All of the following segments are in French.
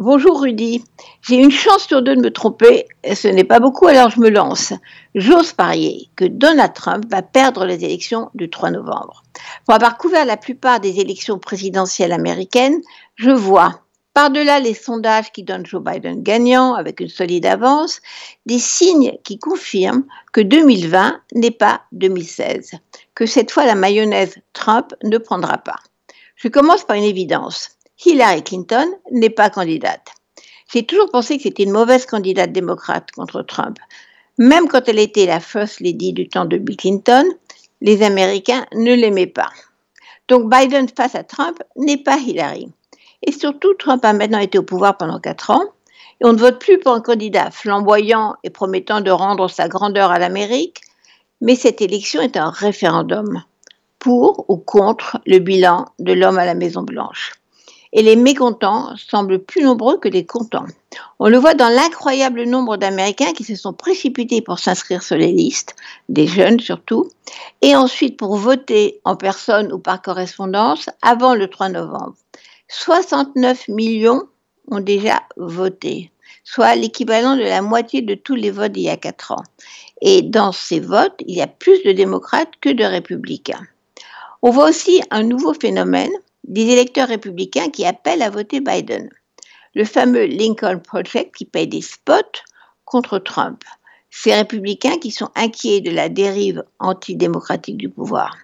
Bonjour Rudy. J'ai une chance sur deux de me tromper. Ce n'est pas beaucoup, alors je me lance. J'ose parier que Donald Trump va perdre les élections du 3 novembre. Pour avoir couvert la plupart des élections présidentielles américaines, je vois, par-delà les sondages qui donnent Joe Biden gagnant avec une solide avance, des signes qui confirment que 2020 n'est pas 2016, que cette fois la mayonnaise Trump ne prendra pas. Je commence par une évidence. Hillary Clinton n'est pas candidate. J'ai toujours pensé que c'était une mauvaise candidate démocrate contre Trump. Même quand elle était la First Lady du temps de Bill Clinton, les Américains ne l'aimaient pas. Donc Biden face à Trump n'est pas Hillary. Et surtout, Trump a maintenant été au pouvoir pendant quatre ans, et on ne vote plus pour un candidat flamboyant et promettant de rendre sa grandeur à l'Amérique, mais cette élection est un référendum pour ou contre le bilan de l'homme à la Maison Blanche et les mécontents semblent plus nombreux que les contents. On le voit dans l'incroyable nombre d'Américains qui se sont précipités pour s'inscrire sur les listes, des jeunes surtout, et ensuite pour voter en personne ou par correspondance avant le 3 novembre. 69 millions ont déjà voté, soit l'équivalent de la moitié de tous les votes d'il y a 4 ans. Et dans ces votes, il y a plus de démocrates que de républicains. On voit aussi un nouveau phénomène des électeurs républicains qui appellent à voter Biden. Le fameux Lincoln Project qui paye des spots contre Trump. Ces républicains qui sont inquiets de la dérive antidémocratique du pouvoir.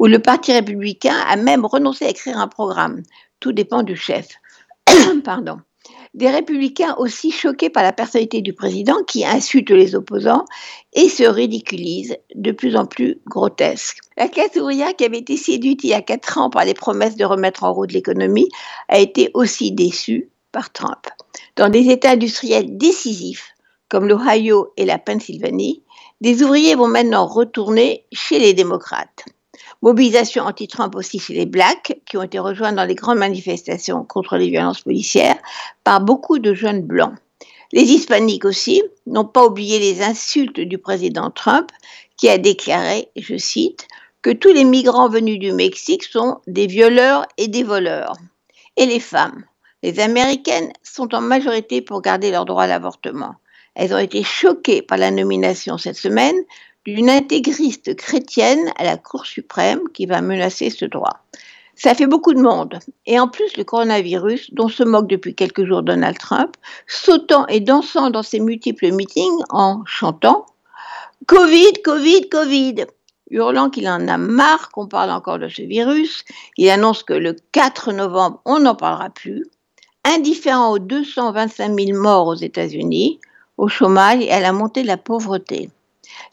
Où le Parti républicain a même renoncé à écrire un programme. Tout dépend du chef. Pardon des républicains aussi choqués par la personnalité du président qui insulte les opposants et se ridiculise de plus en plus grotesque. La classe ouvrière qui avait été séduite il y a quatre ans par les promesses de remettre en route l'économie a été aussi déçue par Trump. Dans des États industriels décisifs comme l'Ohio et la Pennsylvanie, des ouvriers vont maintenant retourner chez les démocrates. Mobilisation anti-Trump aussi chez les Blacks, ont été rejoints dans les grandes manifestations contre les violences policières par beaucoup de jeunes blancs. Les hispaniques aussi n'ont pas oublié les insultes du président Trump, qui a déclaré, je cite, que tous les migrants venus du Mexique sont des violeurs et des voleurs. Et les femmes, les Américaines, sont en majorité pour garder leur droit à l'avortement. Elles ont été choquées par la nomination cette semaine d'une intégriste chrétienne à la Cour suprême qui va menacer ce droit. Ça fait beaucoup de monde. Et en plus, le coronavirus, dont se moque depuis quelques jours Donald Trump, sautant et dansant dans ses multiples meetings en chantant Covid, Covid, Covid hurlant qu'il en a marre qu'on parle encore de ce virus. Il annonce que le 4 novembre, on n'en parlera plus. Indifférent aux 225 000 morts aux États-Unis, au chômage et à la montée de la pauvreté.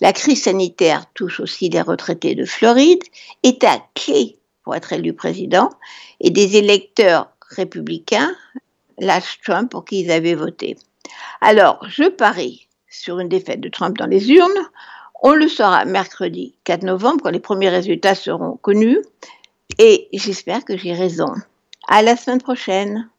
La crise sanitaire touche aussi les retraités de Floride, État clé pour être élu président, et des électeurs républicains lâchent Trump pour qui ils avaient voté. Alors, je parie sur une défaite de Trump dans les urnes. On le saura mercredi 4 novembre quand les premiers résultats seront connus. Et j'espère que j'ai raison. À la semaine prochaine.